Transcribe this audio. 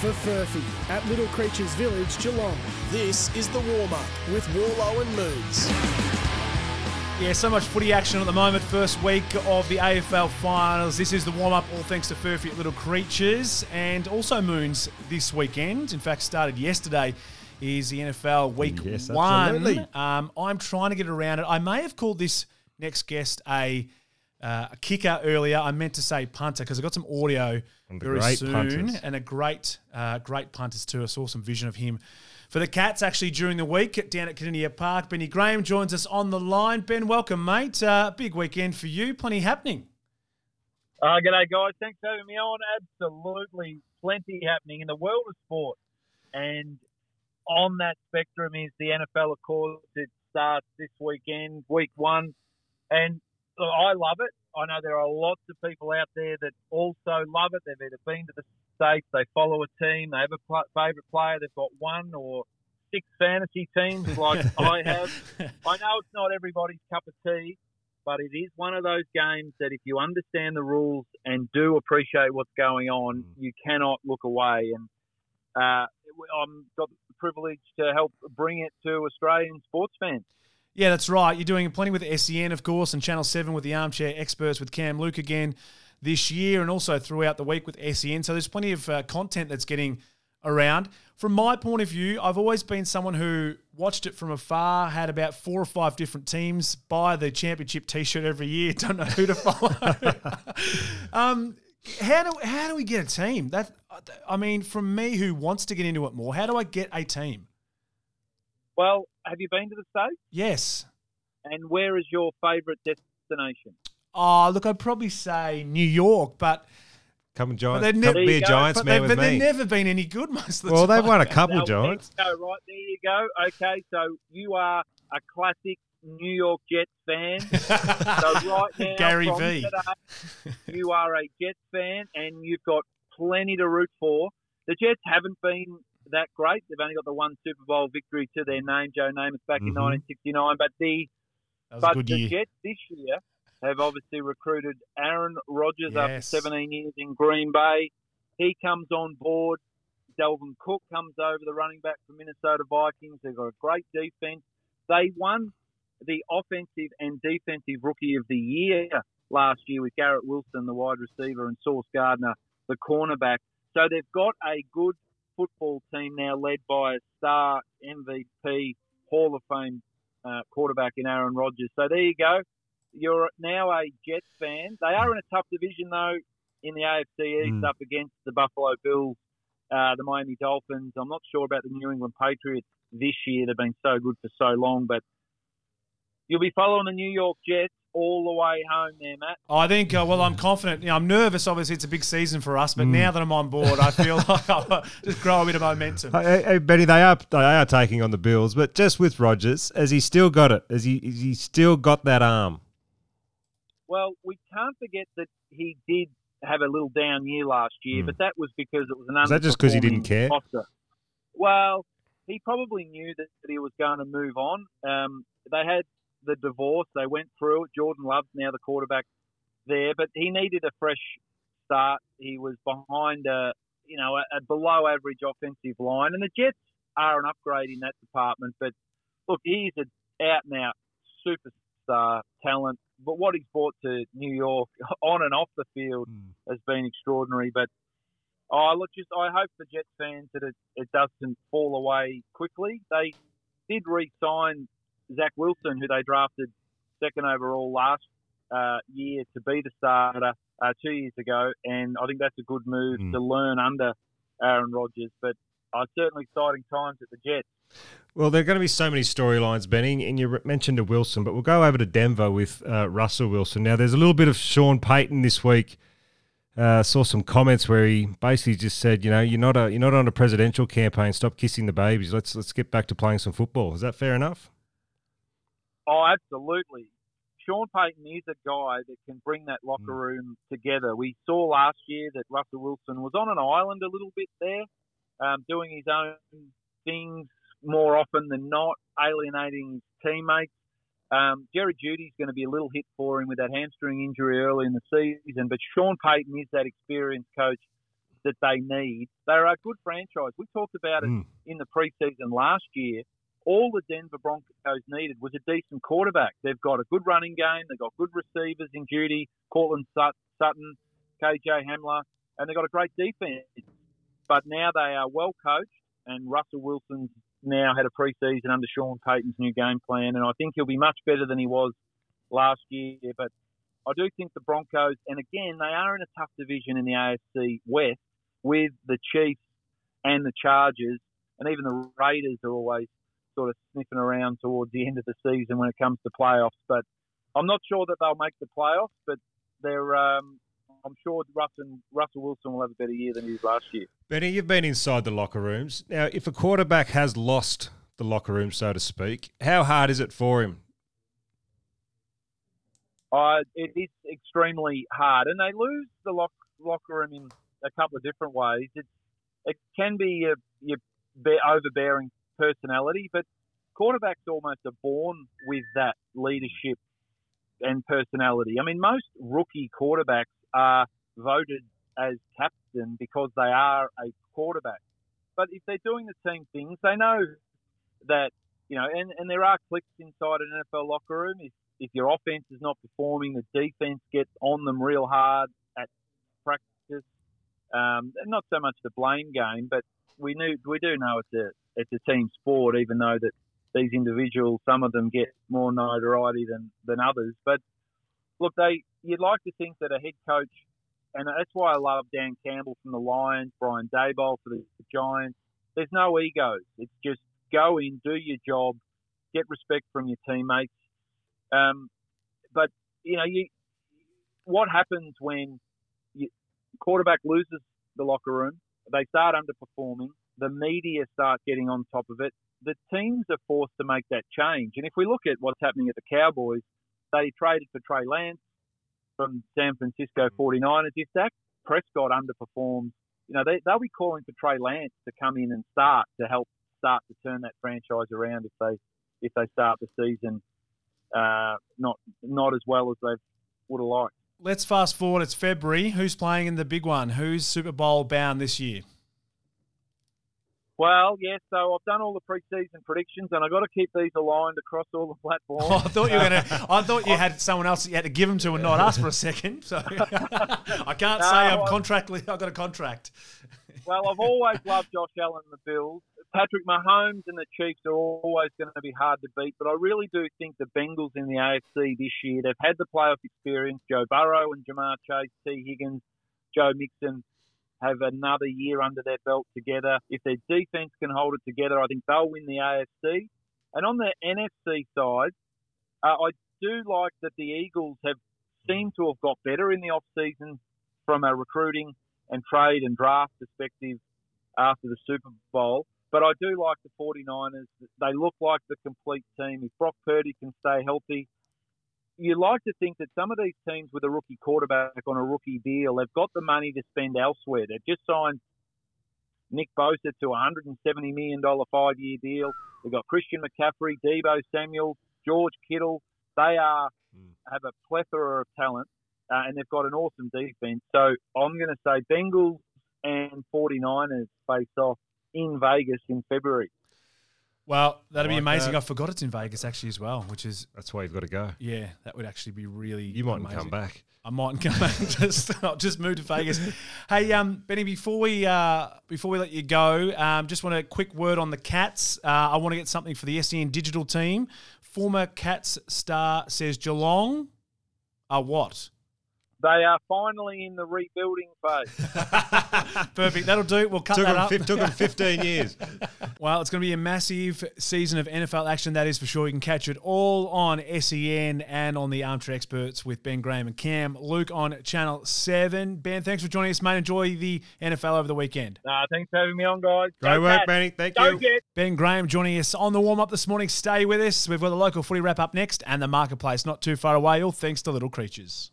for Furphy at Little Creatures Village, Geelong. This is the warm up with Worlo and Moons. Yeah, so much footy action at the moment. First week of the AFL finals. This is the warm up, all thanks to Furphy at Little Creatures and also Moons this weekend. In fact, started yesterday is the NFL week Yes, one. absolutely. Um, I'm trying to get around it. I may have called this next guest a, uh, a kicker earlier. I meant to say punter because I got some audio And very soon punters. and a great, uh, great punters too. I saw some vision of him for the Cats actually during the week down at Kardinia Park. Benny Graham joins us on the line. Ben, welcome, mate. Uh, big weekend for you. Plenty happening. Uh, g'day, guys. Thanks for having me on. Absolutely plenty happening in the world of sport. And on that spectrum is the NFL, of course. It starts this weekend, week one. And look, I love it. I know there are lots of people out there that also love it. They've either been to the States, they follow a team, they have a pl- favourite player, they've got one or six fantasy teams like I have. I know it's not everybody's cup of tea, but it is one of those games that if you understand the rules and do appreciate what's going on, you cannot look away. And uh, I'm got the privilege to help bring it to Australian sports fans. Yeah, that's right. You're doing plenty with SEN, of course, and Channel 7 with the Armchair Experts with Cam Luke again this year and also throughout the week with SEN. So there's plenty of uh, content that's getting around. From my point of view, I've always been someone who watched it from afar, had about four or five different teams, buy the championship t shirt every year, don't know who to follow. um, how do how do we get a team? That I mean, from me who wants to get into it more, how do I get a team? Well, have you been to the States? Yes. And where is your favourite destination? Oh, look, I'd probably say New York, but Come and but Giants. they've Come never be a go. Giants but, man they, with but they've never been any good most of the well, time. they've won a couple, Now, Giants. There you go, right there you go. Okay, so you are a classic New York Jets fan. so right now, Gary V. today, you are a Jets fan, and you've got plenty to root for. The Jets haven't been that great. They've only got the one Super Bowl victory to their name, Joe Namath, back in Mhm. 1969. But the That was a but the year. Jets this year have obviously recruited Aaron Rodgers Yes. after 17 years in Green Bay. He comes on board. Dalvin Cook comes over, the running back for Minnesota Vikings. They've got a great defense. They won the offensive and defensive rookie of the year last year with Garrett Wilson, the wide receiver, and Sauce Gardner, the cornerback. So they've got a good football team now led by a star MVP, Hall of Fame uh, quarterback in Aaron Rodgers. So there you go. You're now a Jets fan. They are in a tough division though in the AFC East Mm. up against the Buffalo Bills, uh, the Miami Dolphins. I'm not sure about the New England Patriots this year. They've been so good for so long, but you'll be following the New York Jets all the way home there, Matt. I think, uh, well, I'm confident. You know, I'm nervous. Obviously, it's a big season for us, but Mm. now that I'm on board, I feel like I'll just grow a bit of momentum. Hey, hey, hey, Benny, they are they are taking on the Bills, but just with Rodgers, has he still got it? Has he has he still got that arm? Well, we can't forget that he did have a little down year last year, Hmm. but that was because it was an Is that just because he didn't care? roster. Well, he probably knew that, that he was going to move on. Um, they had the divorce; they went through it. Jordan Love's now the quarterback there, but he needed a fresh start. He was behind a you know a, a below average offensive line, and the Jets are an upgrade in that department. But look, he's an out and out superstar talent. But what he's brought to New York on and off the field hmm. has been extraordinary. But oh, look, just I hope for Jets fans that it, it doesn't fall away quickly. They did re-sign Zach Wilson, who they drafted second overall last uh, year to be the starter uh, two years ago, and I think that's a good move Mm. to learn under Aaron Rodgers. But uh, certainly exciting times at the Jets. Well, there are going to be so many storylines, Benny, and you mentioned a Wilson, but we'll go over to Denver with uh, Russell Wilson. Now, there's a little bit of Sean Payton this week. Uh, saw some comments where he basically just said, you know, you're not a, you're not on a presidential campaign. Stop kissing the babies. Let's let's get back to playing some football. Is that fair enough? Oh, absolutely. Sean Payton is a guy that can bring that locker room together. We saw last year that Russell Wilson was on an island a little bit there, um, doing his own things more often than not, alienating his teammates. Um, Jerry Jeudy's going to be a little hit for him with that hamstring injury early in the season, but Sean Payton is that experienced coach that they need. They're a good franchise. We talked about it Mm. in the preseason last year. All the Denver Broncos needed was a decent quarterback. They've got a good running game. They've got good receivers in Jeudy, Courtland Sut- Sutton, KJ Hamler, and they've got a great defense. But now they are well coached, and Russell Wilson's now had a preseason under Sean Payton's new game plan, and I think he'll be much better than he was last year. But I do think the Broncos, and again, they are in a tough division in the AFC West with the Chiefs and the Chargers, and even the Raiders are always sort of sniffing around towards the end of the season when it comes to playoffs. But I'm not sure that they'll make the playoffs, but they're. Um, I'm sure Russell, Russell Wilson will have a better year than he did last year. Benny, you've been inside the locker rooms. Now, if a quarterback has lost the locker room, so to speak, how hard is it for him? Uh, it is extremely hard, and they lose the lock, locker room in a couple of different ways. It's, it can be your, your be- overbearing personality, but quarterbacks almost are born with that leadership and personality. I mean, most rookie quarterbacks are voted as captain because they are a quarterback. But if they're doing the team things, they know that, you know, and, and there are clicks inside an NFL locker room. If, if your offense is not performing, the defense gets on them real hard at practice. Um, not so much the blame game, but we knew we do know it's a it's a team sport, even though that these individuals, some of them get more notoriety than than others. But look, they you'd like to think that a head coach, and that's why I love Dan Campbell from the Lions, Brian Daboll for the Giants. There's no egos. It's just go in, do your job, get respect from your teammates. Um, but you know, you what happens when you, quarterback loses the locker room? They start underperforming. The media start getting on top of it. The teams are forced to make that change. And if we look at what's happening at the Cowboys, they traded for Trey Lance from San Francisco 49ers. If Dak Prescott underperforms, you know, they, they'll be calling for Trey Lance to come in and start to help start to turn that franchise around if they if they start the season uh, not not as well as they would have liked. Let's fast forward. It's February. Who's playing in the big one? Who's Super Bowl bound this year? Well, yeah, so I've done all the preseason predictions, and I've got to keep these aligned across all the platforms. Oh, I thought you were gonna. I thought you had someone else that you had to give them to and not us for a second. So I can't say I'm No, contractually. I've got a contract. well, I've always loved Josh Allen and the Bills. Patrick Mahomes and the Chiefs are always going to be hard to beat, but I really do think the Bengals in the AFC this year, they've had the playoff experience. Joe Burrow and Ja'Marr Chase, Tee Higgins, Joe Mixon have another year under their belt together. If their defense can hold it together, I think they'll win the AFC. And on the NFC side, uh, I do like that the Eagles have seemed to have got better in the off season from a recruiting and trade and draft perspective after the Super Bowl. But I do like the 49ers. They look like the complete team. If Brock Purdy can stay healthy, you like to think that some of these teams with a rookie quarterback on a rookie deal, they've got the money to spend elsewhere. They've just signed Nick Bosa to a $170 million five-year deal. They've got Christian McCaffrey, Deebo Samuel, George Kittle. They are have a plethora of talent, uh, and they've got an awesome defense. So I'm going to say Bengals and 49ers face off in Vegas in February. Well, that'd be Like amazing. that. I forgot it's in Vegas actually as well, which is That's why you've got to go. yeah, that would actually be really. You mightn't amazing. come back. I mightn't come back. just I'll just move to Vegas. hey, um, Benny, before we uh, before we let you go, um, just want a quick word on the Cats. Uh, I want to get something for the SEN digital team. Former Cats star says Geelong are what? They are finally in the rebuilding phase. Perfect. That'll do. We'll cut Took that them, up. fif- took them 15 years. Well, it's going to be a massive season of NFL action, that is for sure. You can catch it all on SEN and on the Armchair Experts with Ben Graham and Cam. Luke on Channel 7. Ben, thanks for joining us, mate. Enjoy the NFL over the weekend. uh, thanks for having me on, guys. Great Go work, Cats. Benny. Thank Go you. Jets. Ben Graham joining us on the warm up this morning. Stay with us. We've got the local footy wrap up next and the marketplace not too far away, all thanks to Little Creatures.